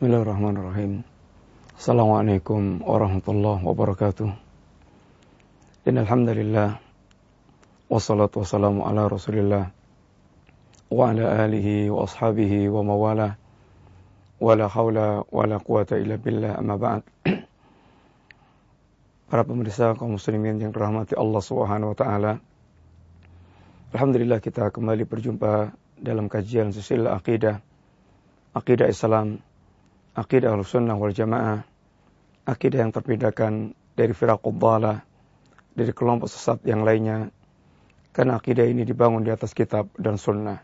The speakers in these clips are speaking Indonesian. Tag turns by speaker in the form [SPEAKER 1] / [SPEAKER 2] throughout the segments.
[SPEAKER 1] Bismillahirrahmanirrahim. Assalamualaikum warahmatullahi wabarakatuh. Innalhamdulillah. Wassalatu wassalamu ala rasulillah. Wa ala alihi wa ashabihi wa mawala. Wa la hawla wa la quwata illa billah amma ba'd. Para pemirsa kaum muslimin yang dirahmati Allah Subhanahu wa taala. Alhamdulillah kita kembali berjumpa dalam kajian silsilah akidah akidah Islam akidah al-sunnah wal jamaah, akidah yang terbedakan dari firaqud dhalah, dari kelompok sesat yang lainnya, karena akidah ini dibangun di atas kitab dan sunnah.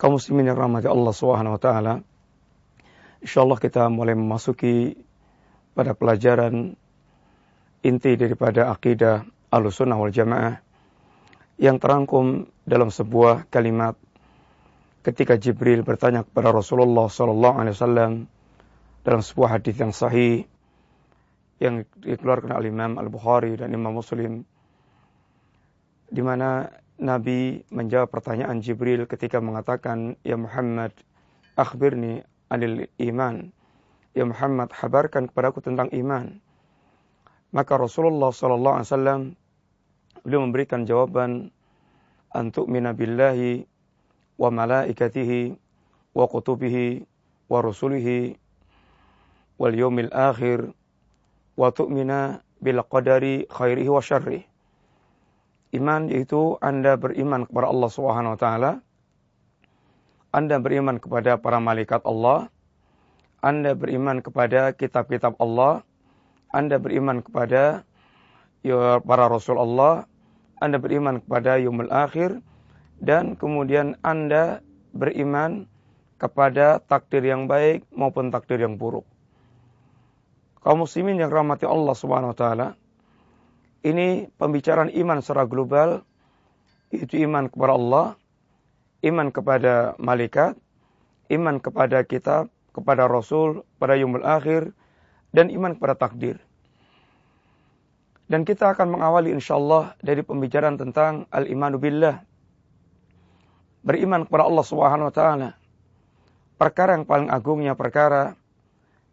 [SPEAKER 1] Kaum muslimin yang rahmati Allah Subhanahu wa taala, insyaallah kita mulai memasuki pada pelajaran inti daripada akidah al-sunnah wal jamaah yang terangkum dalam sebuah kalimat ketika Jibril bertanya kepada Rasulullah sallallahu alaihi wasallam dalam sebuah hadis yang sahih yang dikeluarkan oleh Imam Al-Bukhari dan Imam Muslim di mana Nabi menjawab pertanyaan Jibril ketika mengatakan ya Muhammad akhbirni anil iman. Ya Muhammad habarkan kepadaku tentang iman. Maka Rasulullah sallallahu alaihi wasallam beliau memberikan jawaban antuk minabillahi wa malaikatihi wa kutubihi wa rusulihi wal yawmil akhir wa tu'mina bil qadari khairihi wa syarrihi. Iman yaitu Anda beriman kepada Allah Subhanahu wa taala. Anda beriman kepada para malaikat Allah. Anda beriman kepada kitab-kitab Allah. Anda beriman kepada ya, para rasul Allah. Anda beriman kepada yaumul akhir dan kemudian Anda beriman kepada takdir yang baik maupun takdir yang buruk. Kaum muslimin yang rahmati Allah Subhanahu wa taala, ini pembicaraan iman secara global itu iman kepada Allah, iman kepada malaikat, iman kepada kitab, kepada rasul, pada yaumul akhir dan iman kepada takdir. Dan kita akan mengawali insyaallah dari pembicaraan tentang al-imanu billah, beriman kepada Allah Subhanahu wa taala. Perkara yang paling agungnya perkara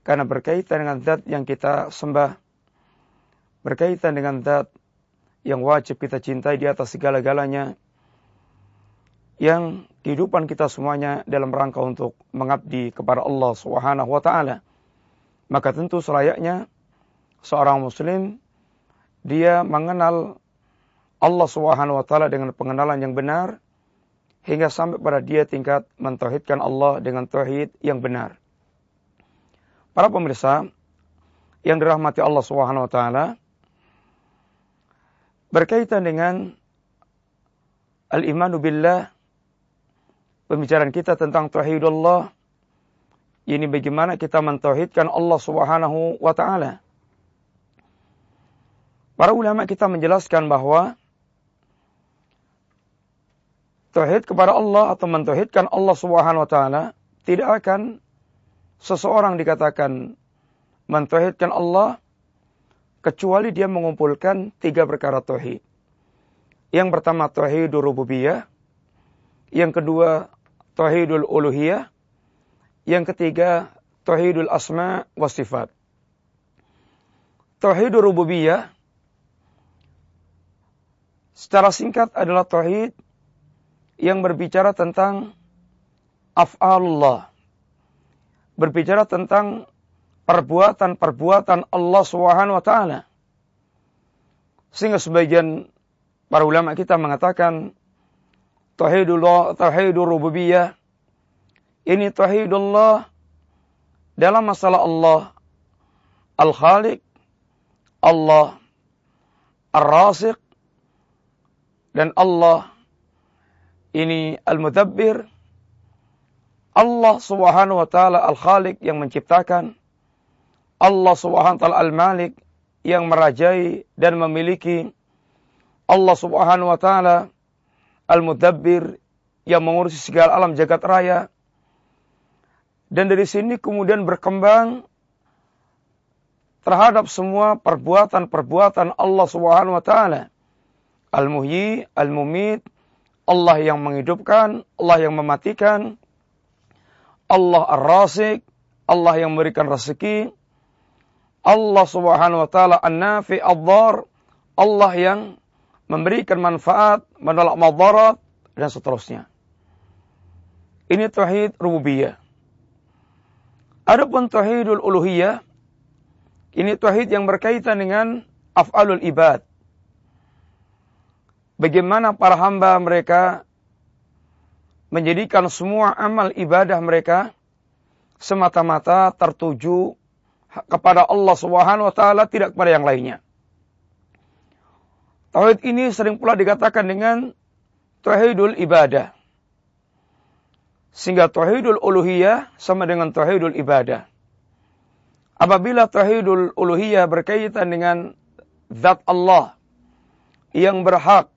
[SPEAKER 1] karena berkaitan dengan zat yang kita sembah, berkaitan dengan zat yang wajib kita cintai di atas segala-galanya, yang kehidupan kita semuanya dalam rangka untuk mengabdi kepada Allah Subhanahu wa taala. Maka tentu selayaknya seorang muslim dia mengenal Allah Subhanahu wa taala dengan pengenalan yang benar hingga sampai pada dia tingkat mentauhidkan Allah dengan tauhid yang benar. Para pemirsa yang dirahmati Allah Subhanahu wa taala berkaitan dengan al-imanu billah pembicaraan kita tentang tauhidullah ini bagaimana kita mentauhidkan Allah Subhanahu wa taala. Para ulama kita menjelaskan bahwa tauhid kepada Allah atau mentauhidkan Allah Subhanahu wa taala tidak akan seseorang dikatakan mentauhidkan Allah kecuali dia mengumpulkan tiga perkara tauhid. Yang pertama tauhidul rububiyah, yang kedua tauhidul uluhiyah, yang ketiga tauhidul asma wa sifat. Tauhidul rububiyah secara singkat adalah tauhid yang berbicara tentang af'alullah. Berbicara tentang perbuatan-perbuatan Allah Subhanahu wa taala. Sehingga sebagian para ulama kita mengatakan tauhidullah, tauhidur rububiyah ini tauhidullah dalam masalah Allah Al-Khaliq, Allah Ar-Raziq dan Allah ini al-mudabbir. Allah Subhanahu wa taala al-Khaliq yang menciptakan. Allah Subhanahu wa taala al-Malik yang merajai dan memiliki. Allah Subhanahu wa taala al-mudabbir yang mengurusi segala alam jagat raya. Dan dari sini kemudian berkembang terhadap semua perbuatan-perbuatan Allah Subhanahu wa taala. Al-muhyi al-mumit Allah yang menghidupkan, Allah yang mematikan, Allah ar-Rasik, Allah yang memberikan rezeki, Allah Subhanahu wa taala an-nafi ad Allah yang memberikan manfaat, menolak madarat dan seterusnya. Ini tauhid rububiyah. Adapun tauhidul uluhiyah ini tauhid yang berkaitan dengan af'alul ibad. Bagaimana para hamba mereka menjadikan semua amal ibadah mereka semata-mata tertuju kepada Allah Subhanahu wa taala tidak kepada yang lainnya. Tauhid ini sering pula dikatakan dengan tauhidul ibadah. Sehingga tauhidul uluhiyah sama dengan tauhidul ibadah. Apabila tauhidul uluhiyah berkaitan dengan zat Allah yang berhak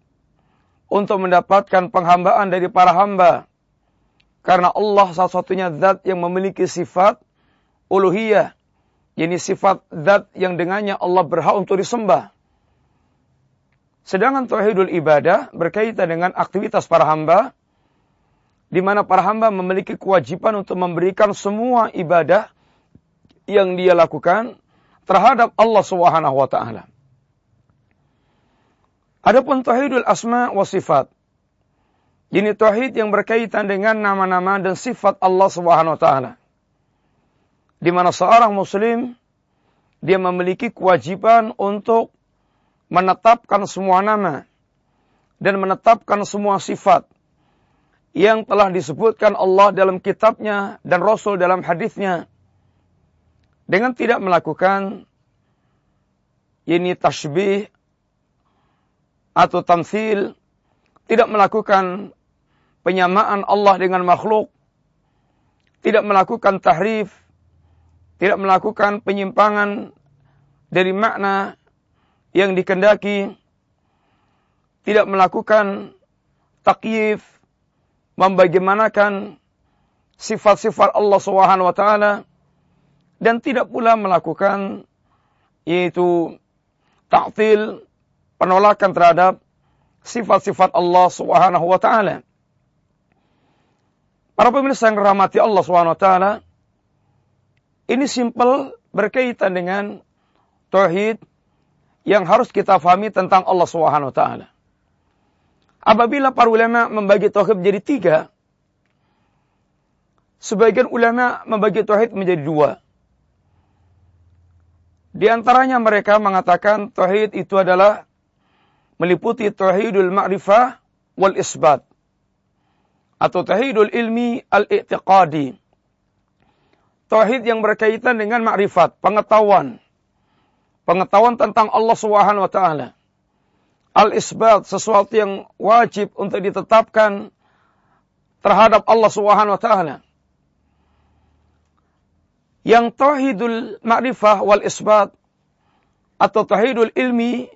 [SPEAKER 1] untuk mendapatkan penghambaan dari para hamba. Karena Allah satu-satunya zat yang memiliki sifat uluhiyah. Ini sifat zat yang dengannya Allah berhak untuk disembah. Sedangkan tauhidul ibadah berkaitan dengan aktivitas para hamba di mana para hamba memiliki kewajiban untuk memberikan semua ibadah yang dia lakukan terhadap Allah Subhanahu wa taala. Adapun tauhidul asma wa sifat. Ini tauhid yang berkaitan dengan nama-nama dan sifat Allah Subhanahu wa taala. Di mana seorang muslim dia memiliki kewajiban untuk menetapkan semua nama dan menetapkan semua sifat yang telah disebutkan Allah dalam kitabnya dan Rasul dalam hadisnya dengan tidak melakukan ini tasbih atau tamsil tidak melakukan penyamaan Allah dengan makhluk tidak melakukan tahrif tidak melakukan penyimpangan dari makna yang dikendaki tidak melakukan takyif membagaimanakan sifat-sifat Allah Subhanahu wa taala dan tidak pula melakukan yaitu ta'til penolakan terhadap sifat-sifat Allah Subhanahu wa taala. Para pemirsa yang rahmati Allah Subhanahu wa taala, ini simpel berkaitan dengan tauhid yang harus kita fahami tentang Allah Subhanahu wa taala. Apabila para ulama membagi tauhid menjadi tiga, sebagian ulama membagi tauhid menjadi dua. Di antaranya mereka mengatakan tauhid itu adalah meliputi tauhidul ma'rifah wal isbat atau tauhidul ilmi al-i'tiqadi. Tauhid yang berkaitan dengan makrifat, pengetahuan, pengetahuan tentang Allah Subhanahu wa taala. Al-isbat sesuatu yang wajib untuk ditetapkan terhadap Allah Subhanahu wa taala. Yang tauhidul ma'rifah wal isbat atau tauhidul ilmi,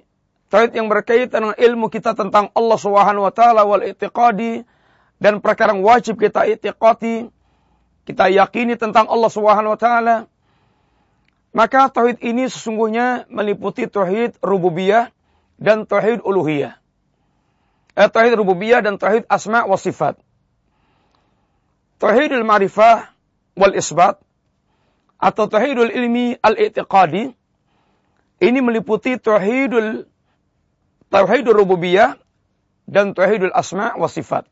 [SPEAKER 1] tauhid yang berkaitan dengan ilmu kita tentang Allah Subhanahu wa taala wal i'tiqadi dan perkara yang wajib kita i'tiqati, kita yakini tentang Allah Subhanahu wa taala maka tauhid ini sesungguhnya meliputi tauhid rububiyah dan tauhid uluhiyah. Eh, tauhid rububiyah dan tauhid asma wa sifat. Tauhidul ma'rifah wal isbat atau tauhidul ilmi al-i'tiqadi ini meliputi tauhidul tauhidul rububiyah dan tauhidul asma wa sifat.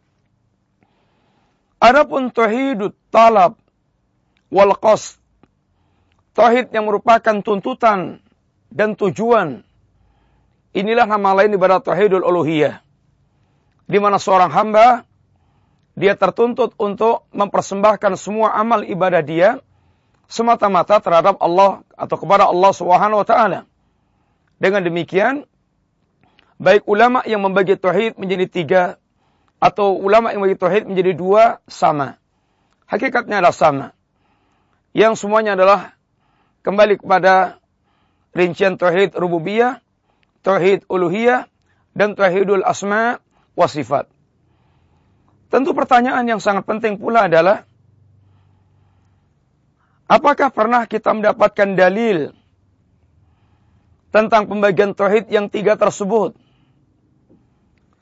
[SPEAKER 1] Adapun tauhidul talab wal qasd Tauhid yang merupakan tuntutan dan tujuan. Inilah nama lain ibadat tauhidul uluhiyah. Di mana seorang hamba dia tertuntut untuk mempersembahkan semua amal ibadah dia semata-mata terhadap Allah atau kepada Allah Subhanahu wa taala. Dengan demikian, baik ulama yang membagi tauhid menjadi tiga atau ulama yang membagi tauhid menjadi dua sama. Hakikatnya adalah sama. Yang semuanya adalah kembali kepada rincian tauhid rububiyah, tauhid uluhiyah, dan tauhidul asma wa sifat. Tentu pertanyaan yang sangat penting pula adalah apakah pernah kita mendapatkan dalil tentang pembagian tauhid yang tiga tersebut?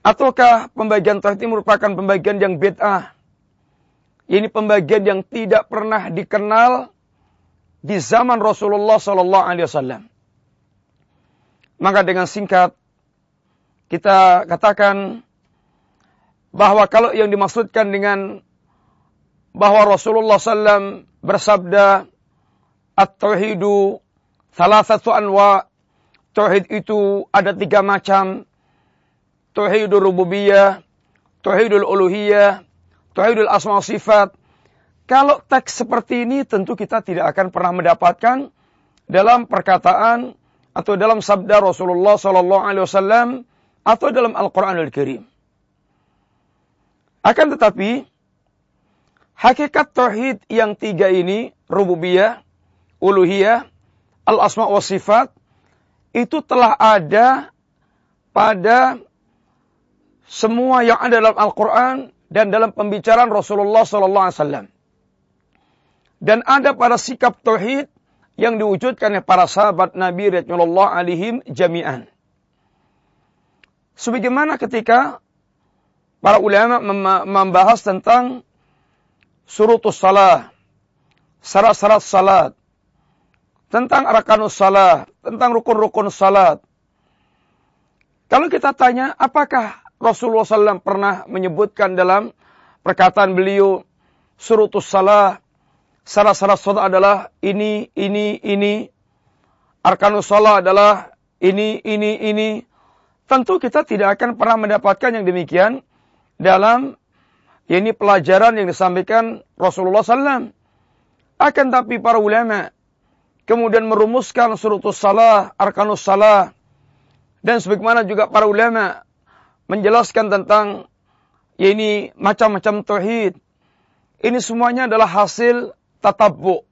[SPEAKER 1] Ataukah pembagian ini merupakan pembagian yang bid'ah? Ini pembagian yang tidak pernah dikenal di zaman Rasulullah Sallallahu Alaihi Wasallam. Maka dengan singkat kita katakan bahwa kalau yang dimaksudkan dengan bahwa Rasulullah SAW bersabda At-Tauhidu salah satu anwa Tauhid itu ada tiga macam Tauhidul Rububiyah Tauhidul Uluhiyah Tauhidul Asma Sifat kalau teks seperti ini tentu kita tidak akan pernah mendapatkan dalam perkataan atau dalam sabda Rasulullah Sallallahu Alaihi Wasallam atau dalam Al-Quranul Karim. Akan tetapi, hakikat tauhid yang tiga ini, rububiyah, uluhiyah, al-asma wa sifat, itu telah ada pada semua yang ada dalam Al-Quran dan dalam pembicaraan Rasulullah Sallallahu Alaihi Wasallam. Dan ada pada sikap tauhid yang diwujudkan oleh para sahabat Nabi Rasulullah alaihim jami'an. Sebagaimana ketika para ulama membahas tentang surutus salah, syarat-syarat salat, tentang arkanus salat, tentang rukun-rukun salat. Kalau kita tanya, apakah Rasulullah SAW pernah menyebutkan dalam perkataan beliau surutus salah, syarat-syarat salat adalah ini, ini, ini, arkanus salat adalah ini, ini, ini. Tentu kita tidak akan pernah mendapatkan yang demikian dalam ini pelajaran yang disampaikan Rasulullah SAW. Akan tapi para ulama kemudian merumuskan surutus salah, arkanus salah, dan sebagaimana juga para ulama menjelaskan tentang ini macam-macam tauhid. Ini semuanya adalah hasil tatabbu,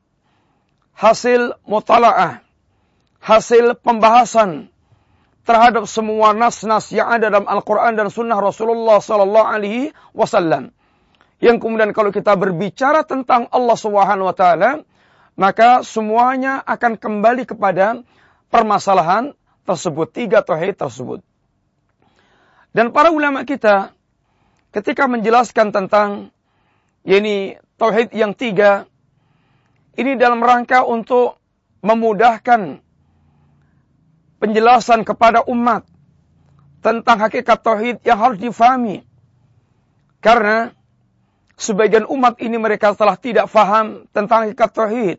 [SPEAKER 1] hasil mutalaah, hasil pembahasan terhadap semua nas-nas yang ada dalam Al-Quran dan Sunnah Rasulullah Sallallahu Alaihi Wasallam. Yang kemudian kalau kita berbicara tentang Allah Subhanahu Wa Taala, maka semuanya akan kembali kepada permasalahan tersebut, tiga tauhid tersebut. Dan para ulama kita ketika menjelaskan tentang ini tauhid yang tiga, ini dalam rangka untuk memudahkan penjelasan kepada umat tentang hakikat tauhid yang harus difahami. Karena sebagian umat ini mereka telah tidak faham tentang hakikat tauhid.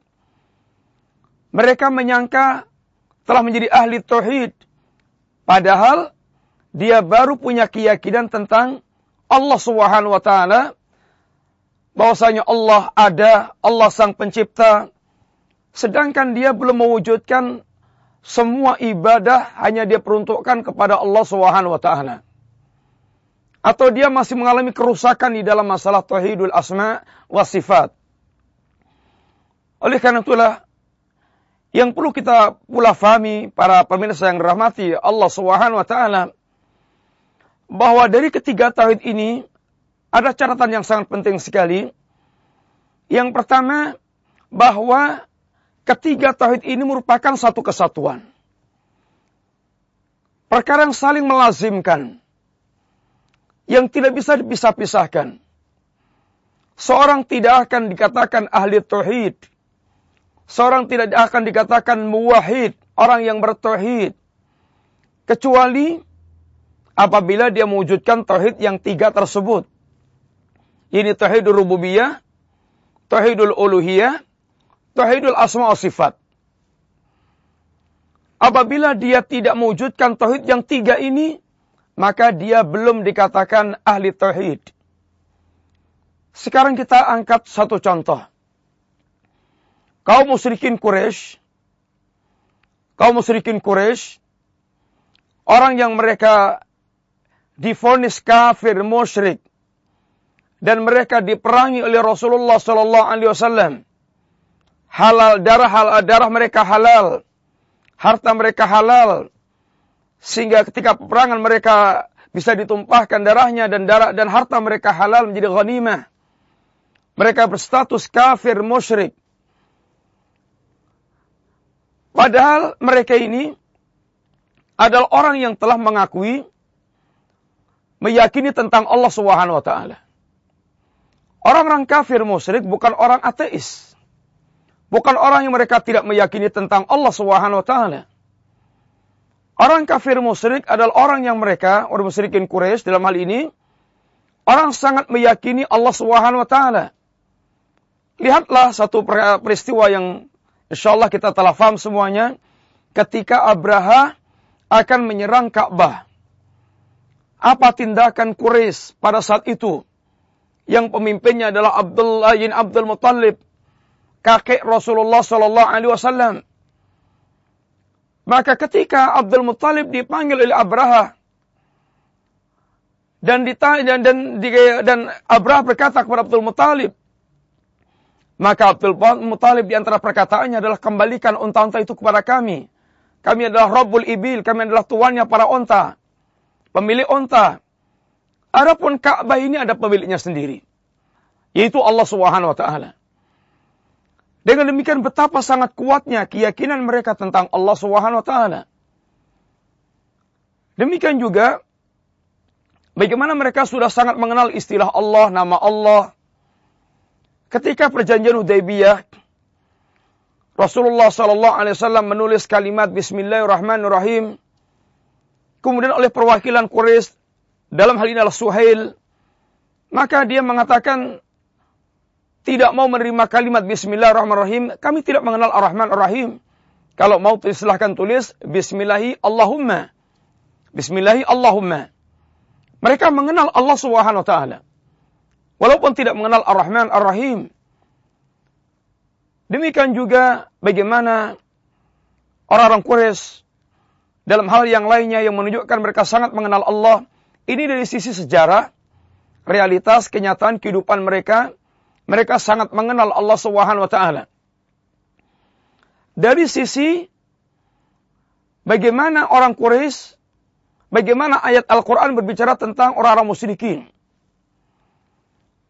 [SPEAKER 1] Mereka menyangka telah menjadi ahli tauhid padahal dia baru punya keyakinan tentang Allah Subhanahu wa taala bahwasanya Allah ada, Allah sang pencipta sedangkan dia belum mewujudkan semua ibadah hanya dia peruntukkan kepada Allah Subhanahu wa taala. Atau dia masih mengalami kerusakan di dalam masalah tauhidul asma wa sifat. Oleh karena itulah yang perlu kita pula fahami para pemirsa yang dirahmati Allah Subhanahu wa taala bahwa dari ketiga tauhid ini ada catatan yang sangat penting sekali. Yang pertama bahwa Ketiga tauhid ini merupakan satu kesatuan. Perkara yang saling melazimkan. Yang tidak bisa dipisah-pisahkan. Seorang tidak akan dikatakan ahli tauhid. Seorang tidak akan dikatakan muwahid, orang yang bertauhid. Kecuali apabila dia mewujudkan tauhid yang tiga tersebut. Ini tauhidul rububiyah, tauhidul uluhiyah, Tauhidul asma wa sifat. Apabila dia tidak mewujudkan tauhid yang tiga ini, maka dia belum dikatakan ahli tauhid. Sekarang kita angkat satu contoh. Kaum musyrikin Quraisy, kaum musyrikin Quraisy, orang yang mereka difonis kafir musyrik. Dan mereka diperangi oleh Rasulullah sallallahu alaihi wasallam. Halal darah halal darah mereka halal. Harta mereka halal. Sehingga ketika peperangan mereka bisa ditumpahkan darahnya dan darah dan harta mereka halal menjadi ghanimah. Mereka berstatus kafir musyrik. Padahal mereka ini adalah orang yang telah mengakui meyakini tentang Allah Subhanahu wa taala orang-orang kafir musyrik bukan orang ateis Bukan orang yang mereka tidak meyakini tentang Allah Subhanahu wa taala. Orang kafir musyrik adalah orang yang mereka, orang musyrikin Quraisy dalam hal ini, orang sangat meyakini Allah Subhanahu wa taala. Lihatlah satu peristiwa yang insya Allah kita telah paham semuanya ketika Abraha akan menyerang Ka'bah. Apa tindakan Quraisy pada saat itu? Yang pemimpinnya adalah Abdullah bin Abdul Muttalib, kakek Rasulullah Sallallahu Alaihi Wasallam. Maka ketika Abdul Muttalib dipanggil oleh Abraha dan ditanya dan dan, dan Abraha berkata kepada Abdul Muttalib, maka Abdul Muttalib di antara perkataannya adalah kembalikan unta-unta itu kepada kami. Kami adalah Rabbul Ibil, kami adalah tuannya para unta. Pemilik unta. Adapun Ka'bah ini ada pemiliknya sendiri. Yaitu Allah Subhanahu wa taala. Dengan demikian betapa sangat kuatnya keyakinan mereka tentang Allah Subhanahu wa taala. Demikian juga bagaimana mereka sudah sangat mengenal istilah Allah, nama Allah. Ketika perjanjian Hudaybiyah Rasulullah Sallallahu Alaihi Wasallam menulis kalimat Bismillahirrahmanirrahim. Kemudian oleh perwakilan Quraisy dalam hal ini adalah Suhail, maka dia mengatakan tidak mau menerima kalimat Bismillahirrahmanirrahim. Kami tidak mengenal Ar-Rahman Ar-Rahim. Kalau mau silahkan tulis Bismillahi Allahumma. Bismillahi Allahumma. Mereka mengenal Allah Subhanahu wa taala. Walaupun tidak mengenal Ar-Rahman Ar-Rahim. Demikian juga bagaimana orang-orang Quraisy dalam hal yang lainnya yang menunjukkan mereka sangat mengenal Allah. Ini dari sisi sejarah, realitas, kenyataan kehidupan mereka. Mereka sangat mengenal Allah Subhanahu wa taala. Dari sisi bagaimana orang Quraisy bagaimana ayat Al-Qur'an berbicara tentang orang-orang musyrikin.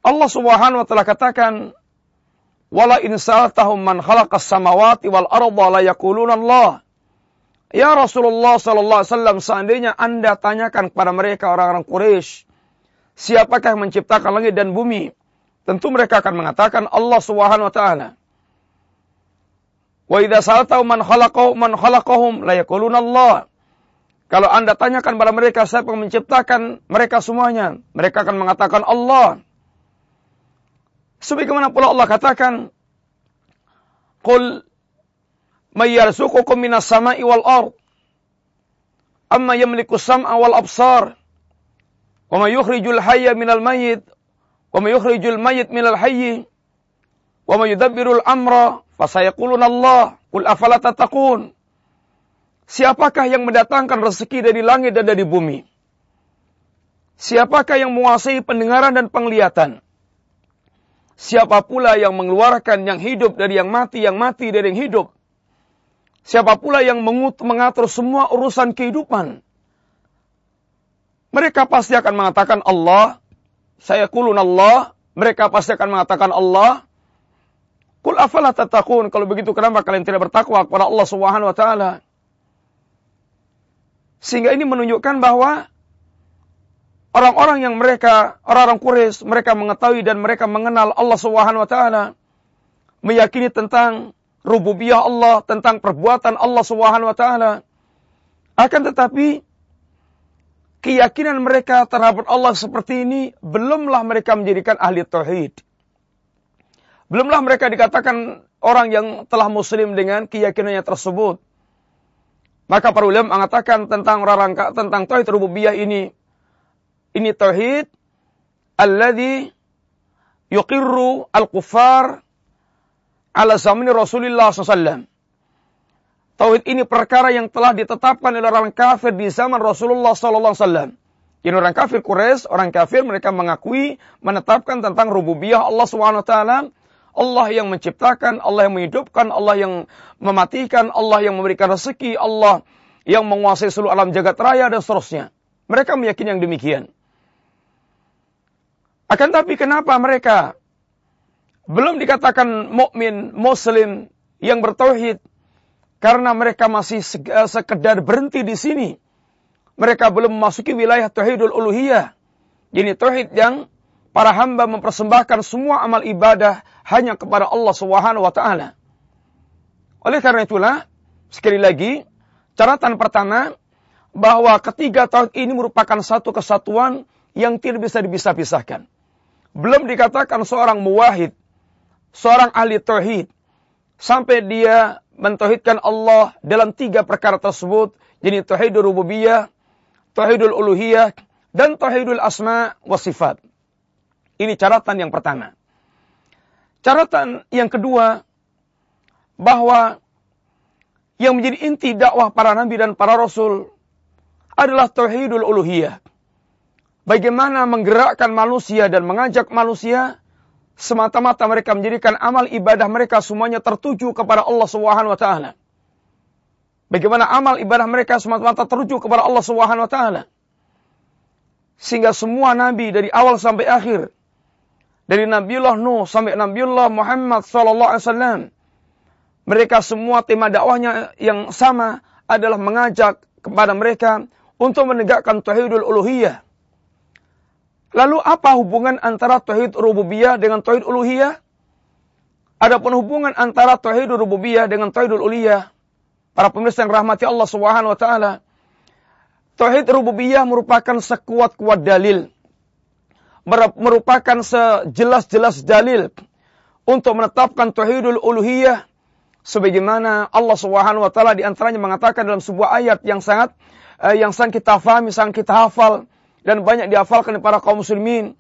[SPEAKER 1] Allah Subhanahu wa taala katakan Wala in man khalaqas samawati wal arda la. Ya Rasulullah sallallahu alaihi wasallam seandainya Anda tanyakan kepada mereka orang-orang Quraisy, siapakah yang menciptakan langit dan bumi? Tentu mereka akan mengatakan Allah Subhanahu wa taala. Wa idza sa'altahum man khalaqahum man khalaqahum la yaquluna Allah. Kalau Anda tanyakan kepada mereka siapa yang menciptakan mereka semuanya, mereka akan mengatakan Allah. Sebagaimana pula Allah katakan, Qul mayyarzuqukum minas sama'i wal ard. Amma yamliku sam'a wal absar. Wa ma yukhrijul hayya minal mayyit. Wa ma yukhrijul mayyit minal hayyi. Wa ma yudabbirul amra. Fasayaqulun Allah. Qul afala tattaqun. Siapakah yang mendatangkan rezeki dari langit dan dari bumi? Siapakah yang menguasai pendengaran dan penglihatan? Siapa pula yang mengeluarkan yang hidup dari yang mati, yang mati dari yang hidup? Siapa pula yang mengatur semua urusan kehidupan? Mereka pasti akan mengatakan Allah. Saya kulun Allah. Mereka pasti akan mengatakan Allah. Kul afala tatakun. Kalau begitu kenapa kalian tidak bertakwa kepada Allah Subhanahu wa taala? Sehingga ini menunjukkan bahwa orang-orang yang mereka, orang-orang Quraisy, mereka mengetahui dan mereka mengenal Allah Subhanahu wa taala, meyakini tentang rububiyah Allah, tentang perbuatan Allah Subhanahu wa taala. Akan tetapi keyakinan mereka terhadap Allah seperti ini belumlah mereka menjadikan ahli tauhid. Belumlah mereka dikatakan orang yang telah muslim dengan keyakinannya tersebut. Maka para ulama mengatakan tentang orang tentang tauhid rububiyah ini ini tauhid alladhi yuqirru al-kuffar ala zaman Rasulullah SAW. Tauhid ini perkara yang telah ditetapkan oleh orang kafir di zaman Rasulullah SAW. Ini orang kafir Quraisy, orang kafir mereka mengakui, menetapkan tentang rububiyah Allah SWT. Allah yang menciptakan, Allah yang menghidupkan, Allah yang mematikan, Allah yang memberikan rezeki, Allah yang menguasai seluruh alam jagat raya dan seterusnya. Mereka meyakini yang demikian. Akan tapi kenapa mereka belum dikatakan mukmin muslim yang bertauhid karena mereka masih eh, sekedar berhenti di sini. Mereka belum memasuki wilayah tauhidul uluhiyah. Jadi tauhid yang para hamba mempersembahkan semua amal ibadah hanya kepada Allah Subhanahu wa taala. Oleh karena itulah, sekali lagi, catatan pertama, bahwa ketiga tauhid ini merupakan satu kesatuan yang tidak bisa dipisah-pisahkan. Belum dikatakan seorang muwahid, seorang ahli tauhid, sampai dia mentauhidkan Allah dalam tiga perkara tersebut, jadi tauhidul rububiyah, tauhidul uluhiyah, dan tauhidul asma wa sifat. Ini catatan yang pertama. Catatan yang kedua, bahwa yang menjadi inti dakwah para nabi dan para rasul adalah tauhidul uluhiyah. Bagaimana menggerakkan manusia dan mengajak manusia semata-mata mereka menjadikan amal ibadah mereka semuanya tertuju kepada Allah Subhanahu wa taala. Bagaimana amal ibadah mereka semata-mata tertuju kepada Allah Subhanahu wa taala. Sehingga semua nabi dari awal sampai akhir dari Nabiullah Nuh sampai Nabiullah Muhammad sallallahu alaihi wasallam mereka semua tema dakwahnya yang sama adalah mengajak kepada mereka untuk menegakkan tauhidul uluhiyah. Lalu apa hubungan antara tauhid rububiyah dengan tauhid uluhiyah? Adapun hubungan antara tauhid rububiyah dengan tauhid uluhiyah, para pemirsa yang rahmati Allah Subhanahu wa taala, tauhid rububiyah merupakan sekuat-kuat dalil merupakan sejelas-jelas dalil untuk menetapkan tauhidul uluhiyah sebagaimana Allah Subhanahu wa taala di antaranya mengatakan dalam sebuah ayat yang sangat uh, yang sangat kita fahami, sangat kita hafal dan banyak dihafalkan para kaum muslimin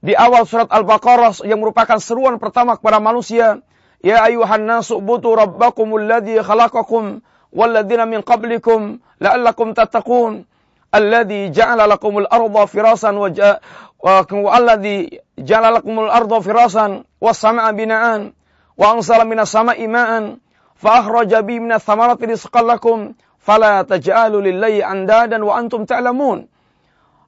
[SPEAKER 1] di awal surat Al-Baqarah yang merupakan seruan pertama kepada manusia ya ayuhan nasu butu rabbakumul ladzi khalaqakum walladzina min qablikum la'allakum tattaqun alladzi ja'ala lakumul arda firasan wa alladzi ja'ala lakumul arda firasan was sama'a bina'an wa ansala minas sama'i ma'an fa akhraja bi minas thamarati rizqan lakum fala taj'alu lillahi andadan wa antum ta'lamun.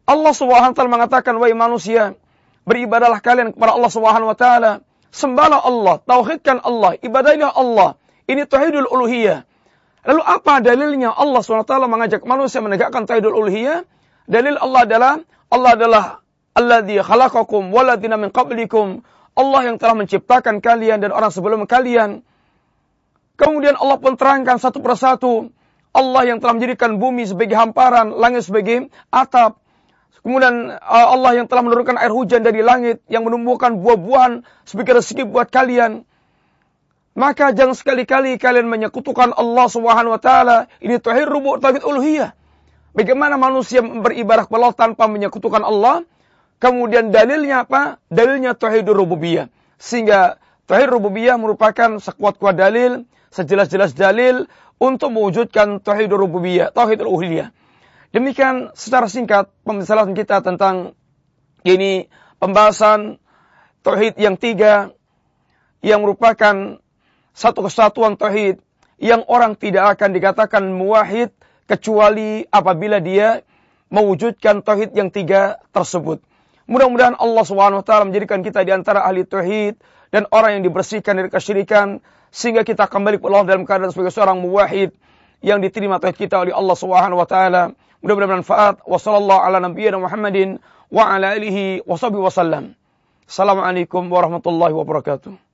[SPEAKER 1] Allah Subhanahu wa taala mengatakan wahai manusia, beribadahlah kalian kepada Allah Subhanahu wa taala, sembahlah Allah, tauhidkan Allah, ibadahlah Allah. Ini tauhidul uluhiyah. Lalu apa dalilnya Allah SWT mengajak manusia menegakkan tauhidul uluhiyah? Dalil Allah adalah Allah adalah alladzi khalaqakum waladina min qablikum Allah yang telah menciptakan kalian dan orang sebelum kalian. Kemudian Allah pun terangkan satu persatu. Allah yang telah menjadikan bumi sebagai hamparan, langit sebagai atap. Kemudian uh, Allah yang telah menurunkan air hujan dari langit yang menumbuhkan buah-buahan sebagai rezeki buat kalian. Maka jangan sekali-kali kalian menyekutukan Allah Subhanahu wa taala. Ini tauhid rubu' tauhid uluhiyah. Bagaimana manusia beribadah kepada Allah tanpa menyekutukan Allah? Kemudian dalilnya apa? Dalilnya tauhidur rububiyah. Sehingga tauhid rububiyah merupakan sekuat-kuat dalil, sejelas-jelas dalil untuk mewujudkan tauhidur rububiyah, tauhid uluhiyah. Demikian secara singkat pembicaraan kita tentang ini pembahasan tauhid yang tiga yang merupakan satu kesatuan tauhid yang orang tidak akan dikatakan muwahid kecuali apabila dia mewujudkan tauhid yang tiga tersebut. Mudah-mudahan Allah Subhanahu wa taala menjadikan kita di antara ahli tauhid dan orang yang dibersihkan dari kesyirikan sehingga kita kembali ke Allah dalam keadaan sebagai seorang muwahhid yang diterima tauhid kita oleh Allah Subhanahu wa taala. Mudah-mudahan bermanfaat. Wassallallahu ala nabiyyina Muhammadin wa ala alihi wa sahbihi wasallam. Assalamualaikum warahmatullahi wabarakatuh.